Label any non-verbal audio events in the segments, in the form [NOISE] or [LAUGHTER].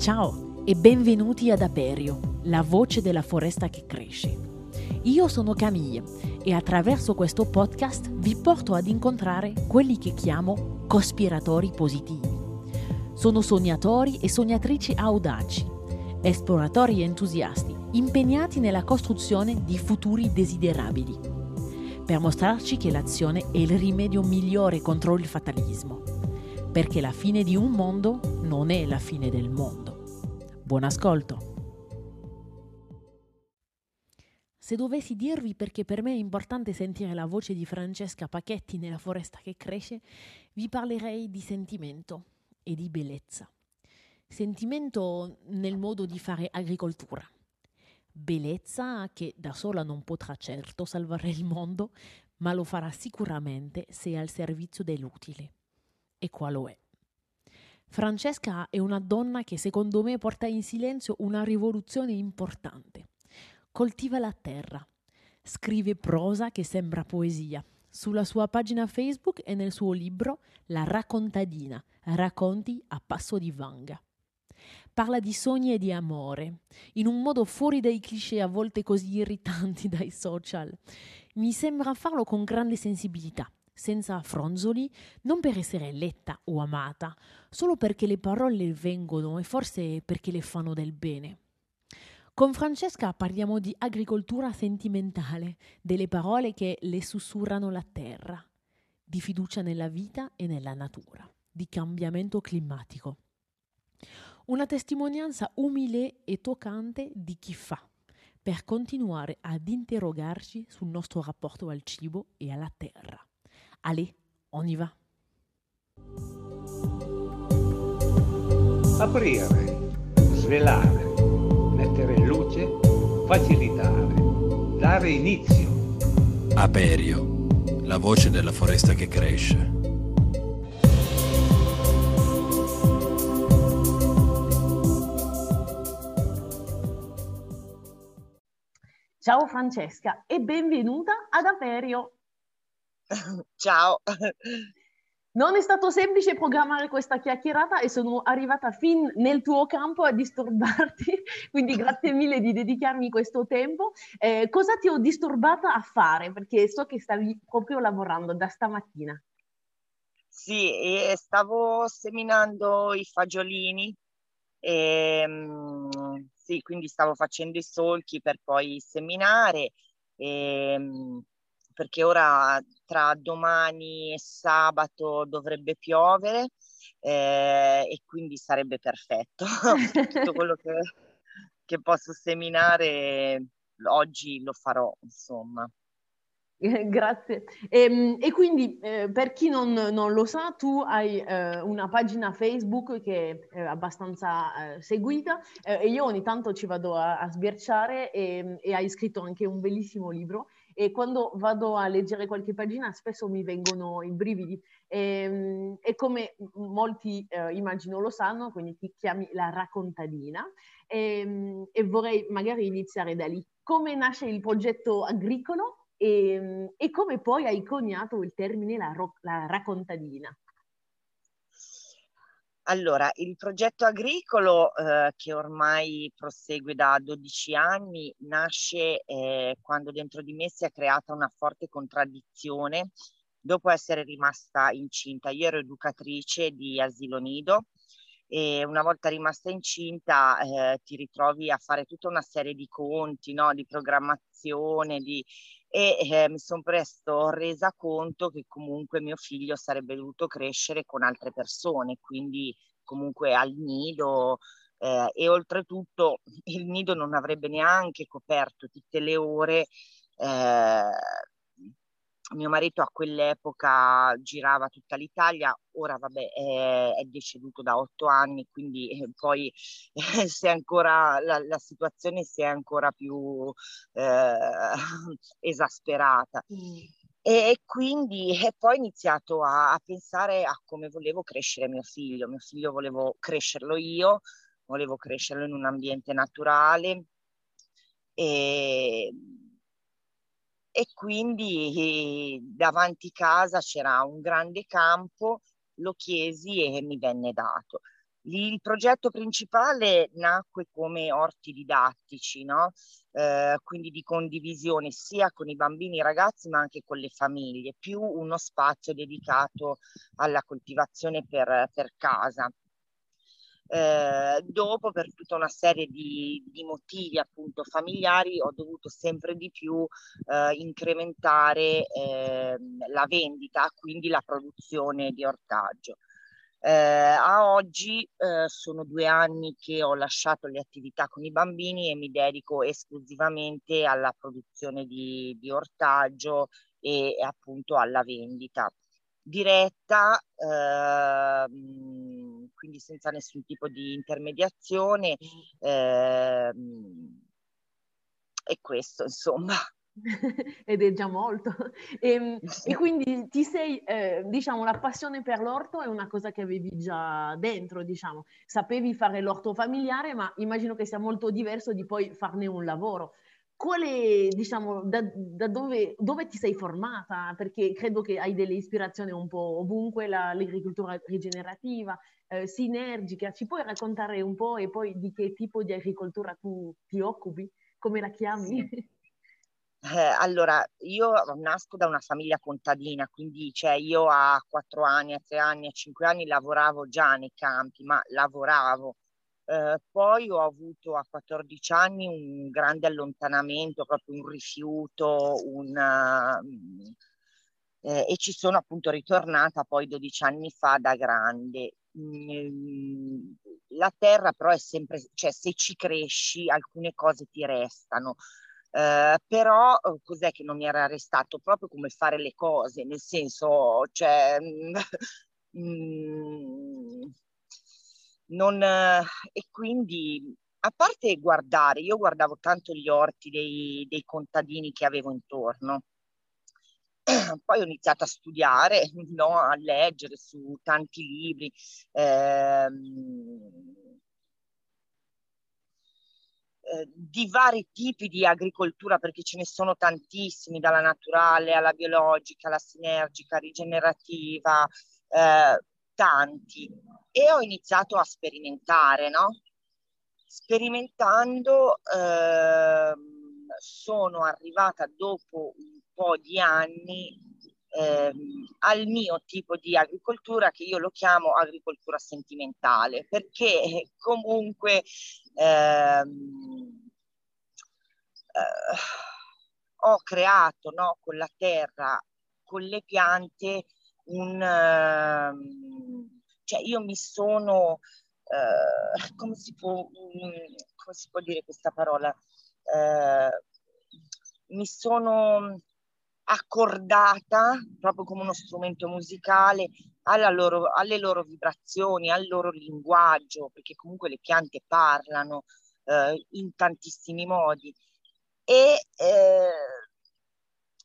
Ciao e benvenuti ad Aperio, la voce della foresta che cresce. Io sono Camille e attraverso questo podcast vi porto ad incontrare quelli che chiamo cospiratori positivi. Sono sognatori e sognatrici audaci, esploratori entusiasti, impegnati nella costruzione di futuri desiderabili, per mostrarci che l'azione è il rimedio migliore contro il fatalismo, perché la fine di un mondo non è la fine del mondo. Buon ascolto! Se dovessi dirvi perché per me è importante sentire la voce di Francesca Pachetti nella foresta che cresce, vi parlerei di sentimento e di bellezza. Sentimento nel modo di fare agricoltura. Bellezza che da sola non potrà certo salvare il mondo, ma lo farà sicuramente se è al servizio dell'utile. E qua lo è. Francesca è una donna che secondo me porta in silenzio una rivoluzione importante. Coltiva la terra, scrive prosa che sembra poesia. Sulla sua pagina Facebook e nel suo libro La raccontadina, racconti a passo di vanga. Parla di sogni e di amore, in un modo fuori dai cliché a volte così irritanti dai social. Mi sembra farlo con grande sensibilità senza fronzoli, non per essere letta o amata, solo perché le parole vengono e forse perché le fanno del bene. Con Francesca parliamo di agricoltura sentimentale, delle parole che le sussurrano la terra, di fiducia nella vita e nella natura, di cambiamento climatico. Una testimonianza umile e toccante di chi fa, per continuare ad interrogarci sul nostro rapporto al cibo e alla terra. Allez, on y va. Aprire, svelare, mettere in luce, facilitare, dare inizio. Aperio, la voce della foresta che cresce. Ciao Francesca e benvenuta ad Aperio. [LAUGHS] Ciao. Non è stato semplice programmare questa chiacchierata e sono arrivata fin nel tuo campo a disturbarti, [LAUGHS] quindi grazie mille di dedicarmi questo tempo. Eh, cosa ti ho disturbata a fare? Perché so che stavi proprio lavorando da stamattina. Sì, stavo seminando i fagiolini, e, ehm, sì, quindi stavo facendo i solchi per poi seminare. E, ehm, perché ora tra domani e sabato dovrebbe piovere eh, e quindi sarebbe perfetto. [LAUGHS] Tutto quello che, che posso seminare oggi lo farò, insomma. [LAUGHS] Grazie. E, ehm, e quindi eh, per chi non, non, lo sa, tu hai eh, una pagina Facebook che è abbastanza eh, seguita eh, e io ogni tanto ci vado a, a sbirciare e, e, hai scritto anche un bellissimo libro e quando vado a leggere qualche pagina spesso mi vengono i brividi e, ehm, e come molti eh, immagino lo sanno, quindi ti chiami la raccontadina e, ehm, e vorrei magari iniziare da lì. Come nasce il progetto agricolo e, ehm, e come poi hai coniato il termine la, ro- la raccontadina? Allora, il progetto agricolo eh, che ormai prosegue da 12 anni nasce eh, quando dentro di me si è creata una forte contraddizione dopo essere rimasta incinta. Io ero educatrice di asilo nido e una volta rimasta incinta eh, ti ritrovi a fare tutta una serie di conti, no? di programmazione, di, e eh, mi sono presto resa conto che comunque mio figlio sarebbe dovuto crescere con altre persone, quindi comunque al nido eh, e oltretutto il nido non avrebbe neanche coperto tutte le ore eh, mio marito a quell'epoca girava tutta l'Italia, ora vabbè è, è deceduto da otto anni, quindi eh, poi eh, se ancora la, la, situazione si è ancora più eh, [LAUGHS] esasperata. E quindi e poi ho iniziato a, a, pensare a come volevo crescere mio figlio. Mio figlio volevo crescerlo io, volevo crescerlo in un ambiente naturale e e quindi eh, davanti casa c'era un grande campo, lo chiesi e mi venne dato. Il progetto principale nacque come orti didattici, no? eh, quindi di condivisione sia con i bambini e i ragazzi ma anche con le famiglie, più uno spazio dedicato alla coltivazione per, per casa. Eh, dopo, per tutta una serie di, di, motivi appunto familiari, ho dovuto sempre di più eh, incrementare eh, la vendita, quindi la produzione di ortaggio. Eh, a oggi eh, sono due anni che ho lasciato le attività con i bambini e mi dedico esclusivamente alla produzione di, di ortaggio e, appunto alla vendita diretta, eh, quindi senza nessun tipo di intermediazione. Eh, e questo, insomma. [LAUGHS] ed è già molto. E, ehm, e quindi ti sei, eh, diciamo, la passione per l'orto è una cosa che avevi già dentro, diciamo. Sapevi fare l'orto familiare, ma immagino che sia molto diverso di poi farne un lavoro. Quale, diciamo, da, da dove, dove, ti sei formata? Perché credo che hai delle ispirazioni un po' ovunque, la, l'agricoltura rigenerativa, eh, sinergica. Ci puoi raccontare un po' e poi di che tipo di agricoltura tu ti occupi? Come la chiami? Sì. [LAUGHS] Eh, allora, io nasco da una famiglia contadina, quindi cioè, io a quattro anni, a tre anni, a cinque anni lavoravo già nei campi, ma lavoravo. Eh, poi ho avuto a 14 anni un grande allontanamento, proprio un rifiuto, una, eh, e ci sono appunto ritornata poi 12 anni fa da grande. Mm, la terra però è sempre, cioè se ci cresci alcune cose ti restano. Eh, però eh, cos'è che non mi era arrestato? Proprio come fare le cose, nel senso, cioè, [LAUGHS] mm, non, e quindi a parte guardare, io guardavo tanto gli orti dei, dei contadini che avevo intorno. [CLEARS THROAT] Poi ho iniziato a studiare, [LAUGHS] no? a leggere su tanti libri. Ehm, eh, di vari tipi di agricoltura, perché ce ne sono tantissimi, dalla naturale alla biologica, alla sinergica, rigenerativa, eh, tanti. E ho iniziato a sperimentare, no? Sperimentando eh, sono arrivata dopo un po' di anni ehm, al mio tipo di agricoltura che io lo chiamo agricoltura sentimentale, perché comunque ehm, eh, ho creato no, con la terra, con le piante, un... Eh, cioè io mi sono... Uh, come, si può, um, come si può dire questa parola? Uh, mi sono accordata proprio come uno strumento musicale loro, alle loro vibrazioni, al loro linguaggio, perché comunque le piante parlano eh, in tantissimi modi e eh,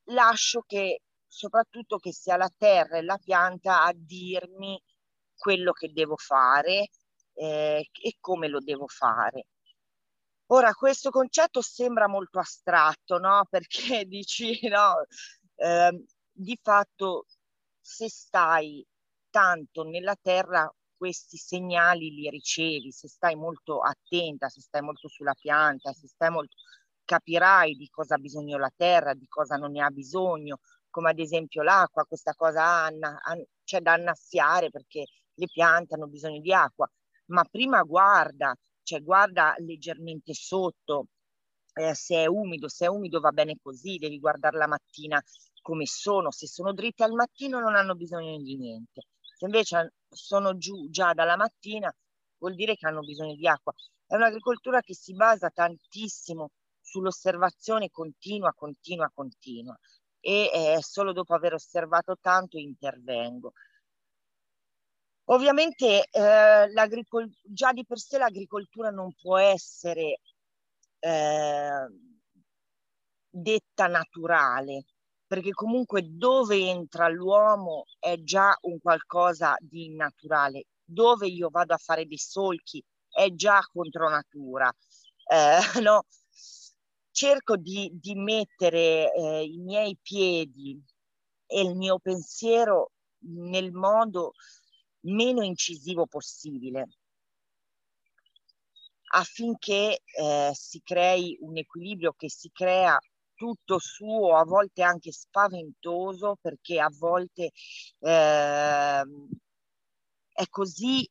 lascio che soprattutto che sia la terra e la pianta a dirmi quello che devo fare eh, e come lo devo fare. Ora, questo concetto sembra molto astratto, no? [LAUGHS] Perché dici, no, eh, di fatto se stai tanto nella terra questi segnali li ricevi, se stai molto attenta, se stai molto sulla pianta, se stai molto capirai di cosa ha bisogno la terra, di cosa non ne ha bisogno, come ad esempio l'acqua, questa cosa c'è da annaffiare perché le piante hanno bisogno di acqua, ma prima guarda, cioè guarda leggermente sotto, eh, se è umido, se è umido va bene così, devi guardare la mattina come sono, se sono dritte al mattino non hanno bisogno di niente, se invece sono giù già dalla mattina vuol dire che hanno bisogno di acqua. È un'agricoltura che si basa tantissimo sull'osservazione continua, continua, continua e eh, solo dopo aver osservato tanto intervengo. Ovviamente eh, già di per sé l'agricoltura non può essere eh, detta naturale, perché comunque dove entra l'uomo è già un qualcosa di naturale, dove io vado a fare dei solchi è già contro natura. Eh, [LAUGHS] no? Cerco di, di mettere eh, i miei piedi e il mio pensiero nel modo meno incisivo possibile. affinché eh, si crei un equilibrio che si crea tutto suo, a volte anche spaventoso, perché a volte eh, è così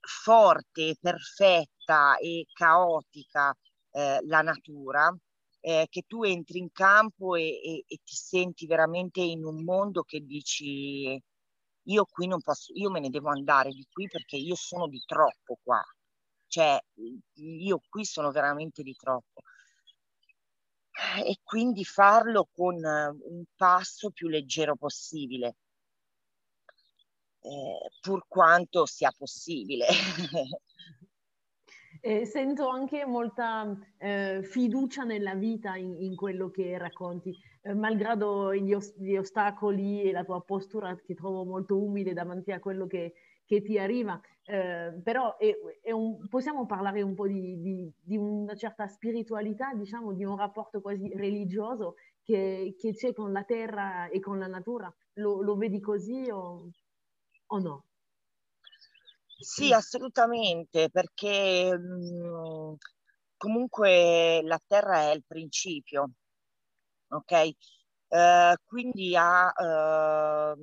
forte, perfetta e caotica eh, la natura eh, che tu entri in campo e, e, e, ti senti veramente in un mondo che dici io qui non posso, io me ne devo andare di qui perché io sono di troppo qua, cioè io qui sono veramente di troppo. E quindi farlo con un passo più leggero possibile, eh, pur quanto sia possibile. [LAUGHS] E sento anche molta eh, fiducia nella vita in, in, quello che racconti, eh, malgrado gli, os- gli, ostacoli e la tua postura che trovo molto umile davanti a quello che, che ti arriva. Eh, però è, è un, possiamo parlare un po' di, di, di, una certa spiritualità, diciamo, di un rapporto quasi religioso che, che c'è con la terra e con la natura. Lo, lo vedi così o, o no? Sì, assolutamente, perché mh, mhmm, comunque la Terra è il principio, ok? Uh, quindi ha uh,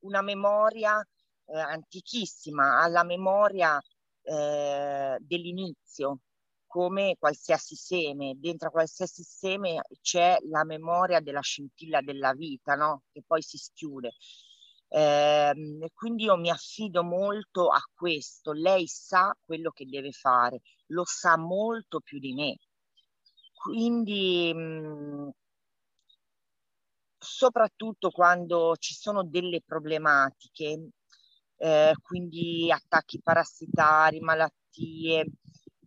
una memoria uh, antichissima, ha la memoria eh, dell'inizio, come qualsiasi seme. Dentro qualsiasi seme c'è la memoria della scintilla della vita, no? Che poi si schiude. Eh, quindi io mi affido molto a questo, lei sa quello che deve fare, lo sa molto più di me. Quindi mh, mhmm, soprattutto quando ci sono delle problematiche, eh, quindi attacchi parassitari, malattie,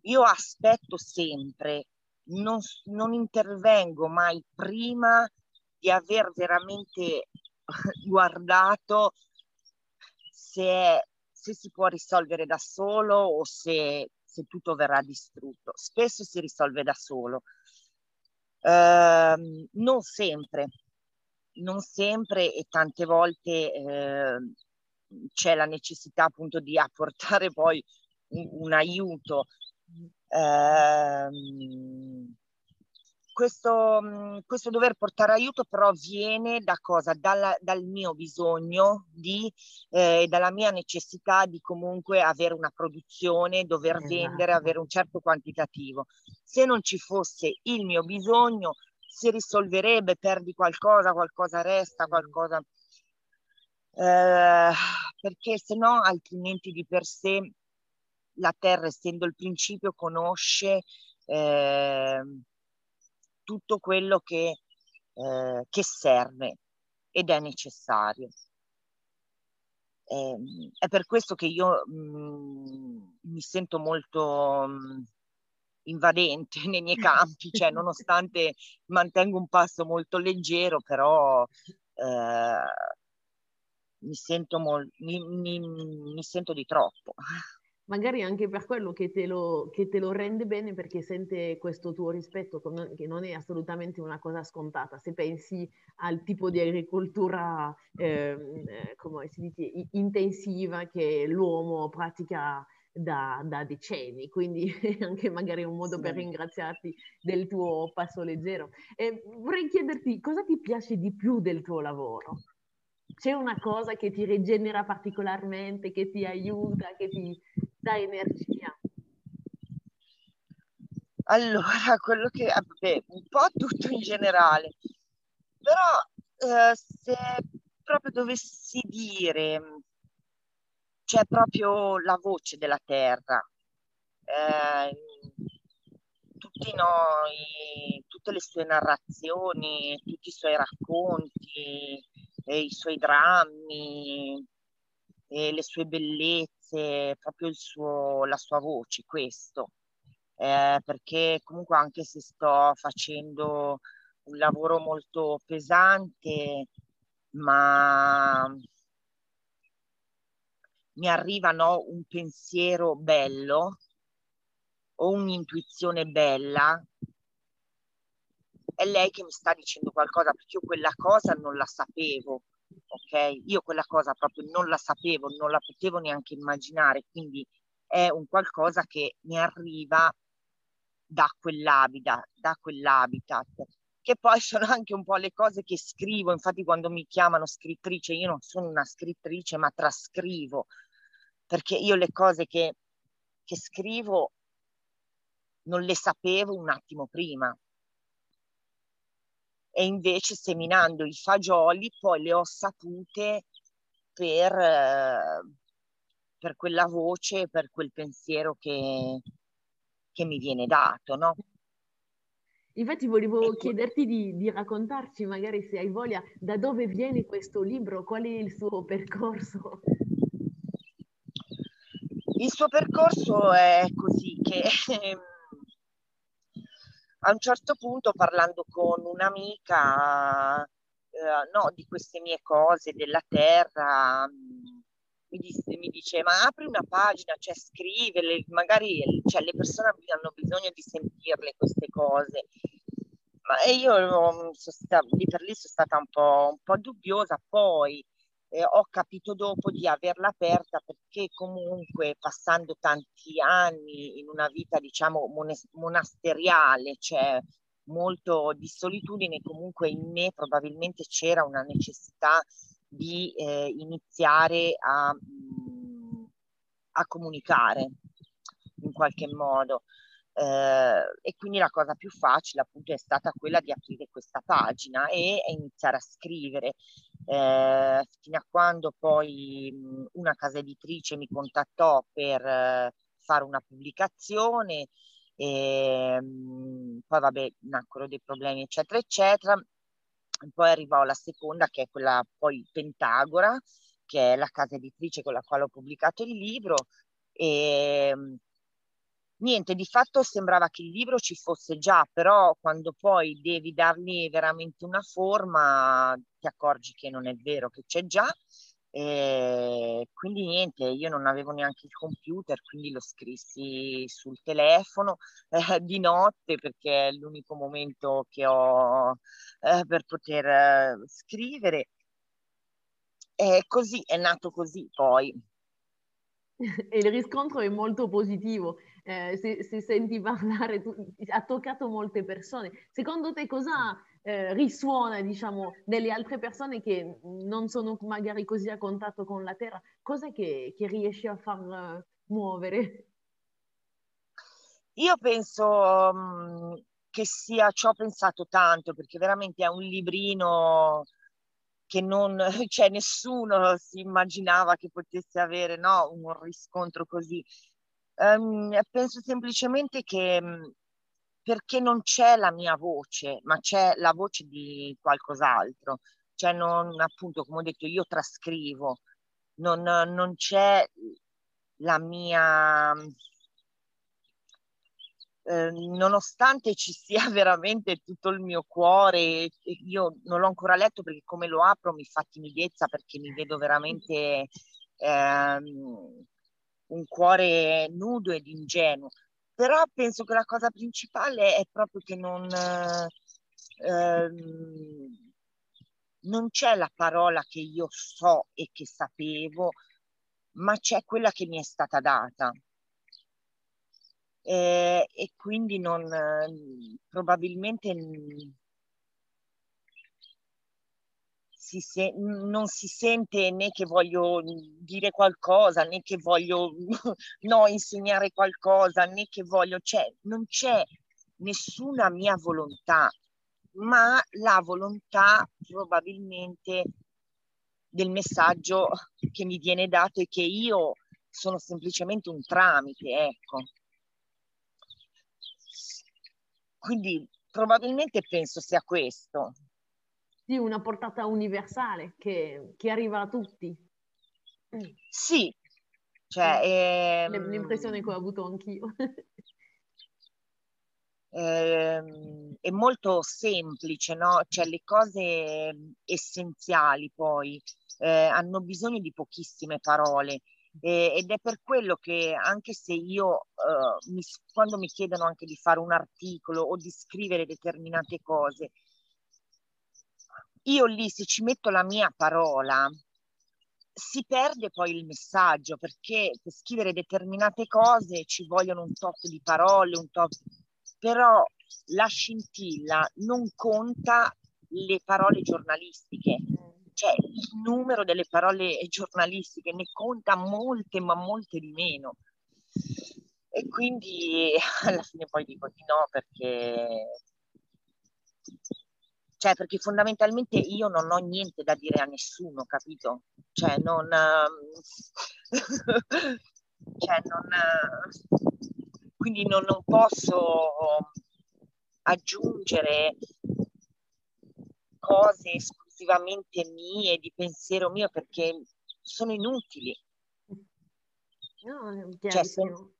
io aspetto sempre, non, non intervengo mai prima di aver veramente [LAUGHS] guardato se, se, si può risolvere da solo o se, se, tutto verrà distrutto. Spesso si risolve da solo, eh, non sempre, non sempre e tante volte eh, c'è la necessità appunto di apportare poi un, un aiuto. Eh, questo, mm, questo, dover portare aiuto però viene da cosa? Dalla, dal mio bisogno di, eh, dalla mia necessità di comunque avere una produzione, dover esatto. vendere, avere un certo quantitativo. Se non ci fosse il mio bisogno, si risolverebbe, perdi qualcosa, qualcosa resta, qualcosa... Eh, perché se no altrimenti di per sé la terra essendo il principio conosce eh, tutto quello che, eh, che serve ed è necessario. Eh, è per questo che io mh, mm, mi sento molto mh, mm, invadente nei miei campi, [LAUGHS] cioè nonostante mantengo un passo molto leggero, però eh, mi, sento mol- mi, mi, mi sento di troppo magari anche per quello che te, lo, che te lo rende bene perché sente questo tuo rispetto, che non è assolutamente una cosa scontata. Se pensi al tipo di agricoltura, ehm, eh, come si dice, intensiva che l'uomo pratica da, da, decenni, quindi è [LAUGHS] anche magari un modo sì. per ringraziarti del tuo passo leggero. E vorrei chiederti cosa ti piace di più del tuo lavoro? C'è una cosa che ti rigenera particolarmente, che ti aiuta, che ti dà energia? Allora, [LAUGHS] quello che beh, un po' tutto in generale, però eh, se proprio dovessi dire, c'è proprio la voce della terra, eh, tutti noi, tutte le sue narrazioni, tutti i suoi racconti, i suoi drammi, le sue bellezze, proprio suo, la sua voce, questo. Eh, perché comunque anche se sto facendo un lavoro molto pesante, ma mi arriva no, un pensiero bello o un'intuizione bella, è lei che mi sta dicendo qualcosa perché io quella cosa non la sapevo ok? Io quella cosa proprio non la sapevo, non la potevo neanche immaginare, quindi è un qualcosa che mi arriva da quell'habitat, da quell'habitat, che poi [LAUGHS] sono anche un po' le cose che scrivo, infatti quando mi chiamano scrittrice, io non sono una scrittrice, ma trascrivo, perché io le cose che, che scrivo non le sapevo un attimo prima. E invece seminando i fagioli poi le ho sapute per, eh, per quella voce, per quel pensiero che, che mi viene dato, no? Infatti volevo ecco. chiederti di, di, raccontarci, magari se hai voglia, da dove viene questo libro, qual è il suo percorso? Il suo percorso è così che a un certo punto parlando con un'amica eh, no, di queste mie cose, della terra, mi, dice, mi dice ma apri una pagina, cioè scrivele, magari cioè, le persone hanno bisogno di sentirle queste cose. Ma io sono stata, lì per lì sono stata un po', un po dubbiosa, poi eh, ho capito dopo di averla aperta perché comunque passando tanti anni in una vita diciamo monasteriale, cioè molto di solitudine, comunque in me probabilmente c'era una necessità di eh, iniziare a, mm, a, comunicare in qualche modo. Eh, e quindi la cosa più facile appunto è stata quella di aprire questa pagina e, e iniziare a scrivere. Eh, fino a quando poi mh, una casa editrice mi contattò per eh, fare una pubblicazione e mh, poi vabbè nacquero dei problemi eccetera eccetera poi arrivò la seconda che è quella poi Pentagora, che è la casa editrice con la quale ho pubblicato il libro. E niente, di fatto sembrava che il libro ci fosse già, però quando poi devi dargli veramente una forma ti accorgi che non è vero che c'è già e quindi niente, io non avevo neanche il computer, quindi lo scrissi sul telefono [LAUGHS] eh, di notte perché è l'unico momento che ho eh, per poter eh, scrivere. E così è nato così poi. [LAUGHS] E il riscontro è molto positivo, eh, se, se, senti [LAUGHS] parlare, tu, ha toccato molte persone. Secondo te cosa eh, risuona, diciamo, delle altre persone che non sono magari così a contatto con la terra, cosa che, che riesce a far uh, muovere? Io penso um, che sia, ci ho pensato tanto perché veramente è un librino che non, [LAUGHS] cioè nessuno si immaginava che potesse avere no, un riscontro così. Um, penso semplicemente che perché non c'è la mia voce, ma c'è la voce di qualcos'altro. Cioè non, appunto, come ho detto, io trascrivo, non, non c'è la mia... Eh, nonostante ci sia [LAUGHS] veramente tutto il mio cuore, io non l'ho ancora letto perché come lo apro mi fa timidezza perché mi vedo veramente eh, un cuore nudo ed ingenuo però penso che la cosa principale è proprio che non, ehm, non c'è la parola che io so e che sapevo, ma c'è quella che mi è stata data. Eh, e quindi non, probabilmente si se- non si sente né che voglio dire qualcosa, né che voglio [LAUGHS] no, insegnare qualcosa, né che voglio, cioè non c'è nessuna mia volontà, ma la volontà probabilmente del messaggio che mi viene dato e che io sono semplicemente un tramite, ecco. Quindi probabilmente penso sia questo di una portata universale che, che arriva a tutti. Sì, cioè, ehm, l'impressione che ho avuto anch'io. [LAUGHS] ehm, è molto semplice, no? Cioè le cose essenziali poi eh, hanno bisogno di pochissime parole eh, ed è per quello che anche se io eh, mi, quando mi chiedono anche di fare un articolo o di scrivere determinate cose, io lì se ci metto la mia parola, si perde poi il messaggio perché per scrivere determinate cose ci vogliono un tot di parole, un tot, però la scintilla non conta le parole giornalistiche, cioè il numero delle parole giornalistiche ne conta molte, ma molte di meno. E quindi [LAUGHS] alla fine poi dico di no perché cioè perché fondamentalmente io non ho niente da dire a nessuno, capito? Cioè non, [LAUGHS] cioè non quindi non, non posso aggiungere cose esclusivamente mie, di pensiero mio, perché sono inutili. No, cioè, sono,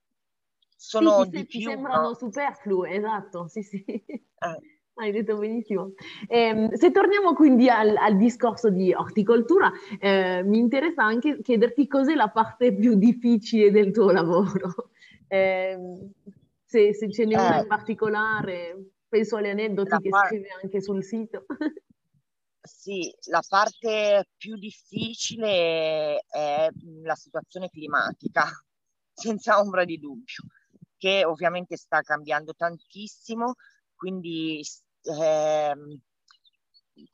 sono sì, di sì, più, sembrano no? superflue, esatto, sì, sì. Eh. Hai detto benissimo. Eh, se torniamo quindi al, al discorso di orticoltura, eh, mi interessa anche chiederti cos'è la parte più difficile del tuo lavoro. Eh, se, se, ce n'è una Eh. in particolare, penso agli aneddoti che par- scrivi anche sul sito. Sì, la parte più difficile è la situazione climatica, [LAUGHS] senza ombra di dubbio, che ovviamente sta cambiando tantissimo, quindi ehm,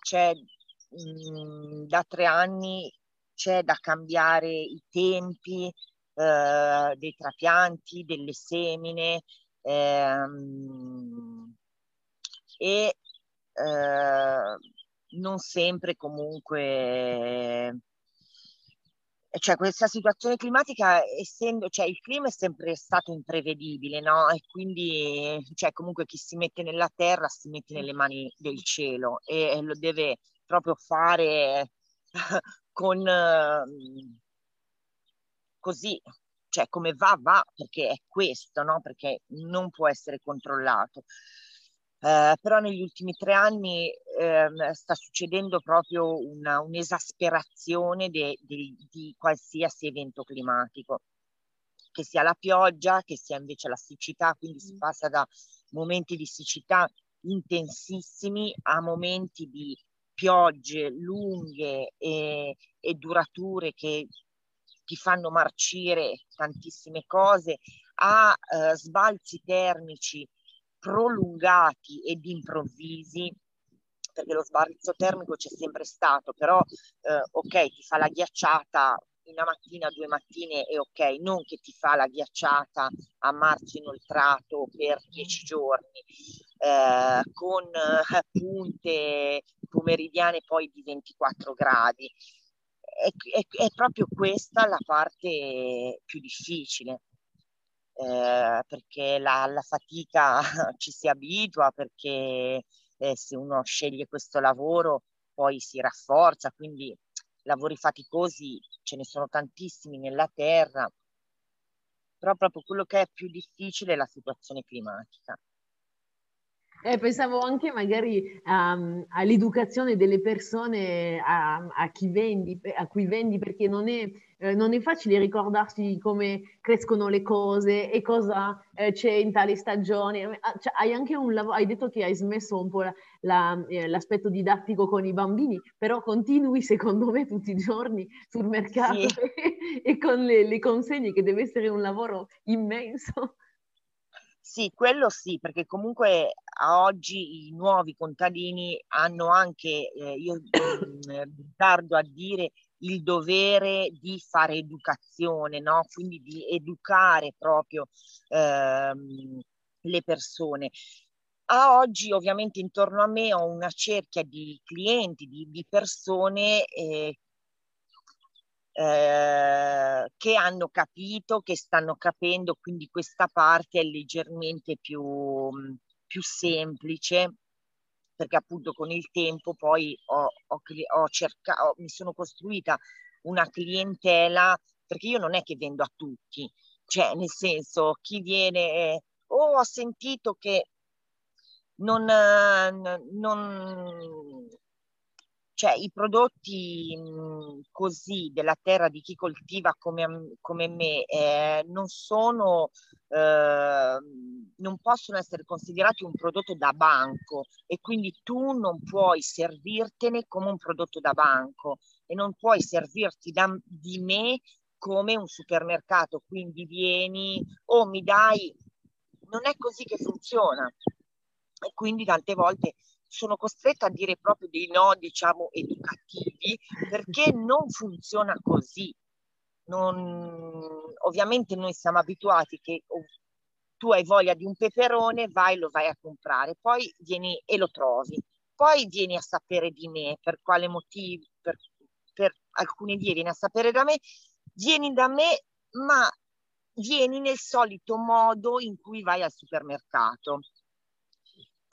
c'è mh, da tre anni c'è da cambiare i tempi eh, dei trapianti, delle semine ehm, e eh, non sempre comunque cioè questa situazione climatica essendo cioè il clima è sempre stato imprevedibile no? E quindi cioè comunque chi si mette nella terra si mette nelle mani del cielo e lo deve proprio fare [LAUGHS] con eh, così cioè come va va perché è questo no? Perché non può essere controllato eh, però negli ultimi tre anni eh, sta succedendo proprio una, un'esasperazione de, de, di qualsiasi evento climatico, che sia la pioggia, che sia invece la siccità, quindi si passa da momenti di siccità intensissimi a momenti di piogge lunghe e, e durature che ti fanno marcire tantissime cose, a eh, sbalzi termici prolungati ed improvvisi, perché lo sbalzo termico c'è sempre stato, però eh, ok, ti fa la ghiacciata una mattina, due mattine e ok, non che ti fa la ghiacciata a marzo inoltrato per dieci giorni, eh, con eh, punte pomeridiane poi di 24 gradi. È, è, è proprio questa la parte più difficile eh, perché la, la, fatica [LAUGHS] ci si abitua, perché eh, se uno sceglie questo lavoro poi si rafforza, quindi lavori faticosi ce ne sono tantissimi nella terra, però proprio quello che è più difficile è la situazione climatica. Eh, pensavo anche magari um, all'educazione delle persone a, a, chi vendi, a cui vendi, perché non è, eh, non è, facile ricordarsi come crescono le cose e cosa eh, c'è in tale stagione. Cioè, hai anche un lavoro, hai detto che hai smesso un po' la, la, eh, l'aspetto didattico con i bambini, però continui secondo me tutti i giorni sul mercato Sì. e, [LAUGHS] e con le, le consegne, che deve essere un lavoro immenso. Sì, quello sì, perché comunque a oggi i nuovi contadini hanno anche, eh, io [COUGHS] tardo a dire, il dovere di fare educazione, no? quindi di educare proprio ehm, le persone. A oggi ovviamente intorno a me ho una cerchia di clienti, di, di persone eh, eh, che hanno capito, che stanno capendo, quindi questa parte è leggermente più, più semplice perché appunto con il tempo poi ho, ho, ho cercato, mi sono costruita una clientela, perché io non è che vendo a tutti, cioè nel senso chi viene, oh ho sentito che non, non cioè i prodotti mh, così della terra di chi coltiva come, come me eh, non sono, eh, non possono essere considerati un prodotto da banco e quindi tu non puoi servirtene come un prodotto da banco e non puoi servirti da, di me come un supermercato, quindi vieni o oh, mi dai, non è così che funziona. E quindi tante volte sono costretta a dire proprio dei no, diciamo, educativi, perché non funziona così. Non, ovviamente noi siamo abituati che tu hai voglia di un peperone, vai, lo vai a comprare, poi vieni e lo trovi, poi vieni a sapere di me, per quale motivo, per, per alcuni die vieni a sapere da me, vieni da me, ma vieni nel solito modo in cui vai al supermercato.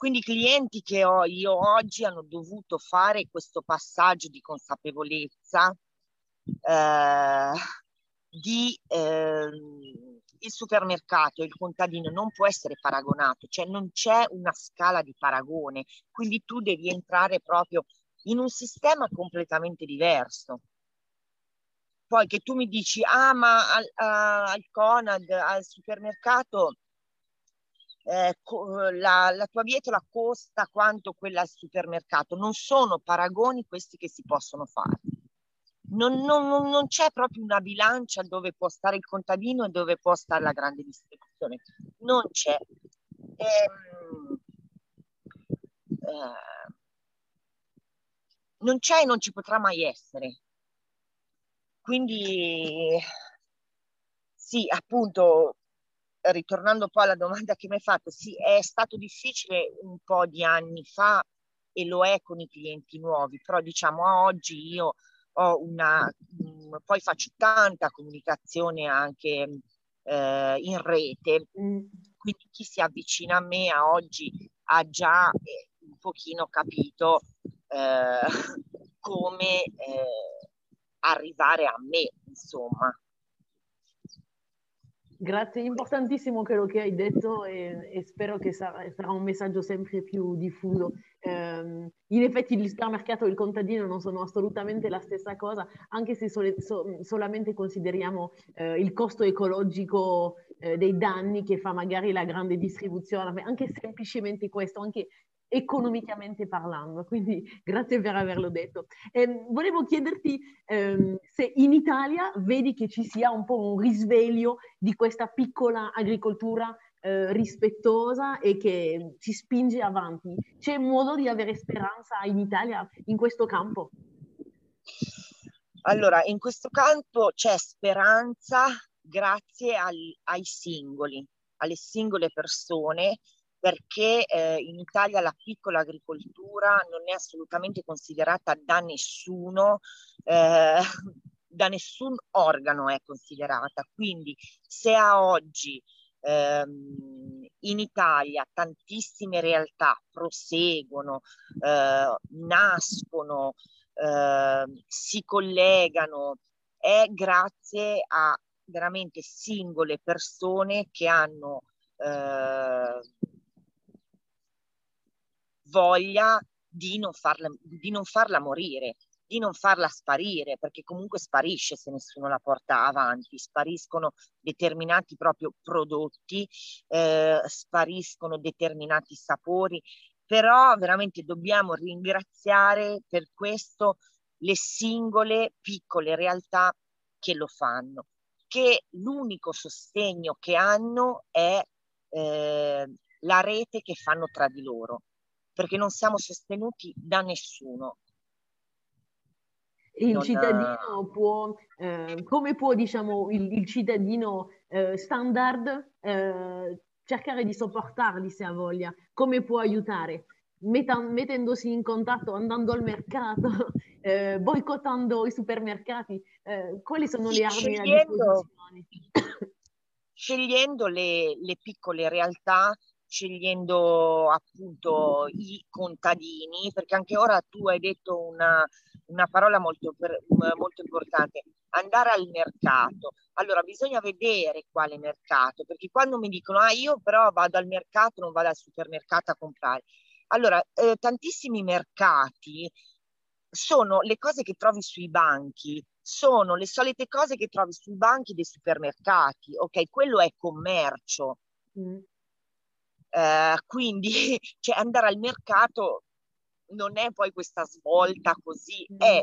Quindi i clienti che ho io oggi hanno dovuto fare questo passaggio di consapevolezza eh, di eh, il supermercato, il contadino non può essere paragonato, cioè non c'è una scala di paragone, quindi tu devi entrare proprio in un sistema completamente diverso. Poi che tu mi dici, ah ma al, al Conad, al supermercato, eh, la, la, tua bietola costa quanto quella al supermercato. Non sono paragoni questi che si possono fare. Non, non, non, c'è proprio una bilancia dove può stare il contadino e dove può stare la grande distribuzione. Non c'è. Ehm, eh, non c'è e non ci potrà mai essere. Quindi sì, appunto, ritornando poi alla domanda che mi hai fatto, sì, è stato difficile un po' di anni fa e lo è con i clienti nuovi, però diciamo oggi io ho una, mm, poi faccio tanta comunicazione anche eh, in rete, mm. quindi chi si avvicina a me a oggi ha già eh, un pochino capito eh, [LAUGHS] come eh, arrivare a me, insomma. Grazie, importantissimo quello che hai detto e, e spero che sarà, sarà, un messaggio sempre più diffuso. Um, in effetti il supermercato e il contadino non sono assolutamente la stessa cosa, anche se sole, so, solamente consideriamo uh, il costo ecologico uh, dei danni che fa magari la grande distribuzione, anche semplicemente questo, anche economicamente parlando, quindi grazie per averlo detto. Eh, volevo chiederti ehm, se in Italia vedi che ci sia un po' un risveglio di questa piccola agricoltura eh, rispettosa e che ci spinge avanti. C'è modo di avere speranza in Italia in questo campo? Allora, in questo campo c'è speranza grazie al, ai singoli, alle singole persone perché eh, in Italia la piccola agricoltura non è assolutamente considerata da nessuno, eh, [LAUGHS] da nessun organo è considerata. Quindi se a oggi ehm, in Italia tantissime realtà proseguono, eh, nascono, ehm, si collegano, è grazie a veramente singole persone che hanno eh, voglia di non, farla, di non farla morire, di non farla sparire, perché comunque sparisce se nessuno la porta avanti, spariscono determinati proprio prodotti, eh, spariscono determinati sapori, però veramente dobbiamo ringraziare per questo le singole piccole realtà che lo fanno, che l'unico sostegno che hanno è eh, la rete che fanno tra di loro perché non siamo sostenuti da nessuno. Il non, cittadino può, eh, come può diciamo, il, il cittadino eh, standard eh, cercare di sopportarli se ha voglia? Come può aiutare? Metta, mettendosi in contatto, andando al mercato, [LAUGHS] eh, boicottando i supermercati, eh, quali sono le armi a disposizione? [COUGHS] Scegliendo le, le piccole realtà scegliendo appunto i contadini, perché anche ora tu hai detto una, una parola molto, molto importante, andare al mercato. Allora bisogna vedere quale mercato, perché quando mi dicono ah io però vado al mercato, non vado al supermercato a comprare. Allora, eh, tantissimi mercati sono le cose che trovi sui banchi, sono le solite cose che trovi sui banchi dei supermercati, ok? Quello è commercio. Mm. Eh, quindi [LAUGHS] cioè, andare al mercato non è poi questa svolta così, è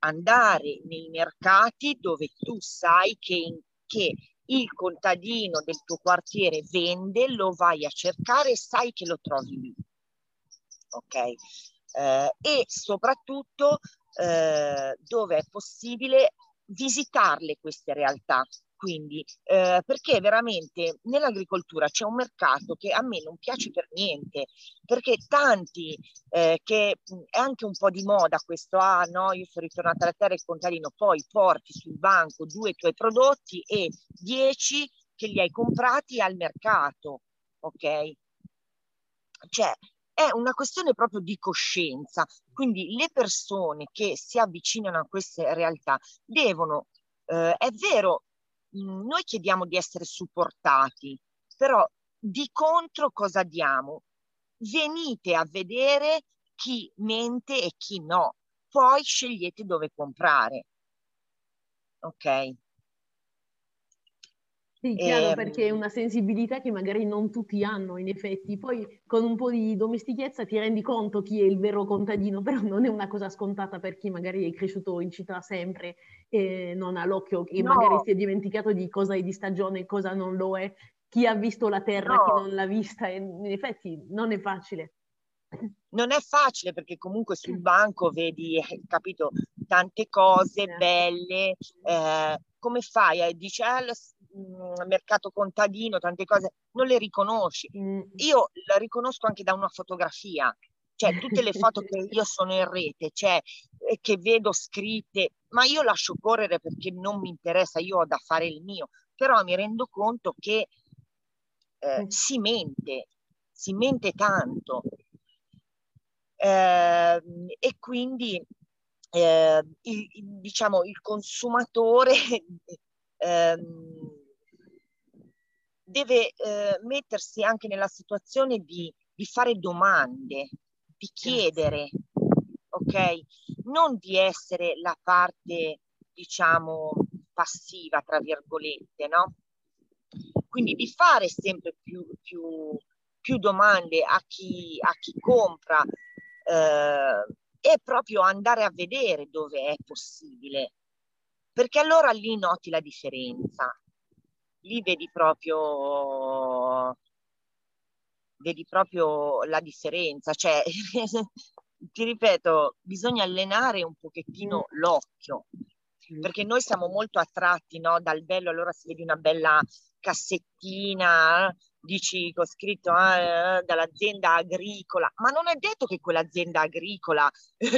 andare nei mercati dove tu sai che, che il contadino del tuo quartiere vende, lo vai a cercare e sai che lo trovi lì. Ok? Eh, e soprattutto eh, dove è possibile visitarle queste realtà, quindi, eh, perché veramente nell'agricoltura c'è un mercato che a me non piace per niente, perché tanti, eh, che è anche un po' di moda questo, ah no, io sono ritornata alla terra e contadino, poi porti sul banco due tuoi prodotti e dieci che li hai comprati al mercato, ok? Cioè, è una questione proprio di coscienza. Quindi le persone che si avvicinano a queste realtà devono, eh, è vero, Mm, noi chiediamo di essere supportati, però di contro cosa diamo? Venite a vedere chi mente e chi no, poi scegliete dove comprare. Ok? Sì, chiaro, eh, perché è una sensibilità che magari non tutti hanno, in effetti. Poi con un po' di domestichezza ti rendi conto chi è il vero contadino, [LAUGHS] però non è una cosa scontata per chi magari è cresciuto in città sempre e non ha l'occhio, e no. magari si è dimenticato di cosa è di stagione e cosa non lo è, chi ha visto la terra, no. chi non l'ha vista, in effetti non è facile. Non è facile perché comunque sul banco vedi, eh, capito, tante cose certo. belle, eh, come fai? Eh, dice, ah, mh, mercato contadino, tante cose, non le riconosci. Mm. Io la riconosco anche da una fotografia, cioè tutte le foto che [LAUGHS] io sono in rete, cioè che vedo scritte, ma io lascio correre perché non mi interessa, io ho da fare il mio, però mi rendo conto che eh, mm. si mente, si mente tanto. Eh, e quindi eh, il, diciamo il consumatore [LAUGHS] ehm, deve eh, mettersi anche nella situazione di, di fare domande, di chiedere, ok? Non di essere la parte, diciamo, passiva, tra virgolette, no? Quindi di fare sempre più, più, più domande a chi, a chi compra eh, e proprio andare a vedere dove è possibile, perché allora lì noti la differenza lì vedi proprio, vedi proprio la differenza. Cioè, [LAUGHS] ti ripeto, bisogna allenare un pochettino mm. l'occhio, perché noi siamo molto attratti no, dal bello, allora si vede una bella cassettina, dici con scritto ah, dall'azienda agricola, ma non è detto che quell'azienda agricola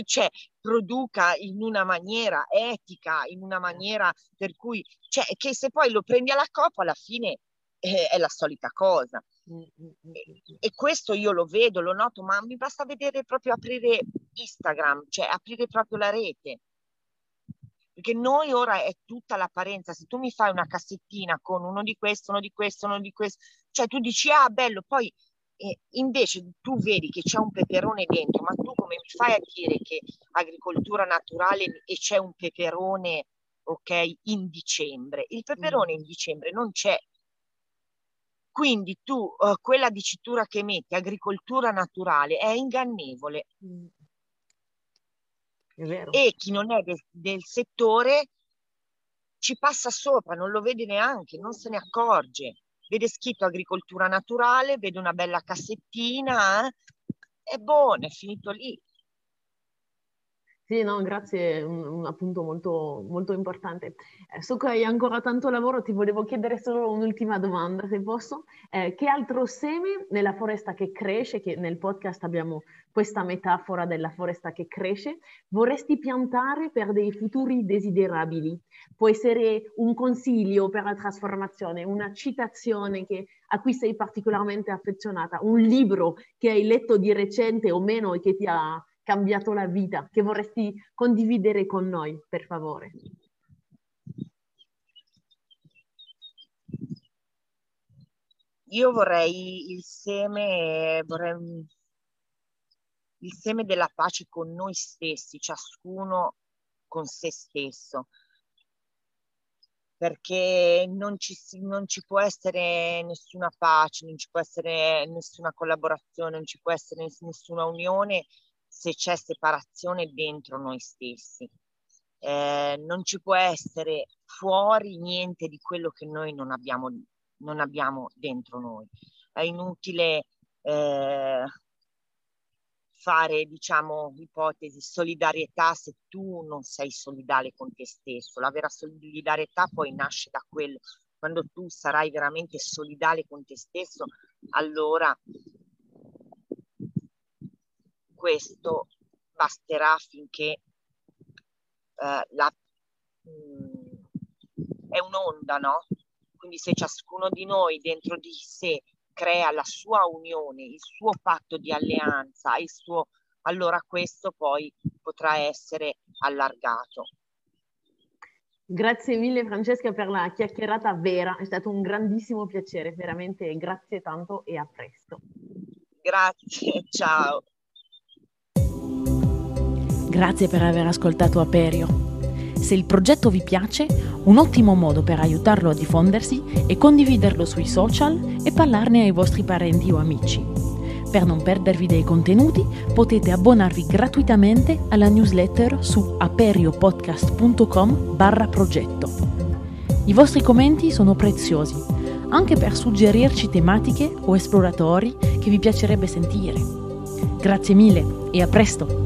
cioè, produca in una maniera etica, in una maniera per cui, cioè, che se poi lo prendi alla copa alla fine eh, è la solita cosa. Mm, mm, mm, e, e, questo io lo vedo, lo noto, ma mi basta vedere proprio aprire Instagram, cioè aprire proprio la rete perché noi ora è tutta l'apparenza, se tu mi fai una cassettina con uno di questo, uno di questo, uno di questo, cioè tu dici ah bello, poi eh, invece tu vedi che c'è un peperone dentro, ma tu come mi fai a dire che agricoltura naturale e c'è un peperone, ok, in dicembre? Il peperone mm. in dicembre non c'è. Quindi tu, uh, quella dicitura che metti, agricoltura naturale, è ingannevole. Mm e chi non è del, del settore ci passa sopra, non lo vede neanche, non se ne accorge. Vede scritto agricoltura naturale, vede una bella cassettina, eh? è buono, è finito lì. Sì, no, grazie, un, un appunto molto, molto importante. Eh, so che hai ancora tanto lavoro, ti volevo chiedere solo un'ultima domanda, se posso. Eh, che altro seme nella foresta che cresce, che nel podcast abbiamo questa metafora della foresta che cresce, vorresti piantare per dei futuri desiderabili? Può essere un consiglio per la trasformazione, una citazione che, a cui sei particolarmente affezionata, un libro che hai letto di recente o meno e che ti ha cambiato la vita, che vorresti condividere con noi, per favore? Io vorrei il seme, vorrei il seme della pace con noi stessi, ciascuno con se stesso, perché non ci, non ci, può essere nessuna pace, non ci può essere nessuna collaborazione, non ci può essere nessuna unione se c'è separazione dentro noi stessi. eh, non ci può essere fuori niente di quello che noi non abbiamo, non abbiamo dentro noi. È inutile eh, fare, diciamo, ipotesi, solidarietà se tu non sei solidale con te stesso. La vera solidarietà poi nasce da quello. Quando tu sarai veramente solidale con te stesso, allora questo basterà affinché eh, la, mh, mm, è un'onda, no? Quindi se ciascuno di noi dentro di sé crea la sua unione, il suo patto di alleanza, il suo, allora questo poi potrà essere allargato. Grazie mille Francesca per la chiacchierata vera, è stato un grandissimo piacere, veramente grazie tanto e a presto. Grazie, ciao. Grazie per aver ascoltato Aperio. Se il progetto vi piace, un ottimo modo per aiutarlo a diffondersi è condividerlo sui social e parlarne ai vostri parenti o amici. Per non perdervi dei contenuti potete abbonarvi gratuitamente alla newsletter su aperiopodcast.com barra progetto. I vostri commenti sono preziosi, anche per suggerirci tematiche o esploratori che vi piacerebbe sentire. Grazie mille e a presto!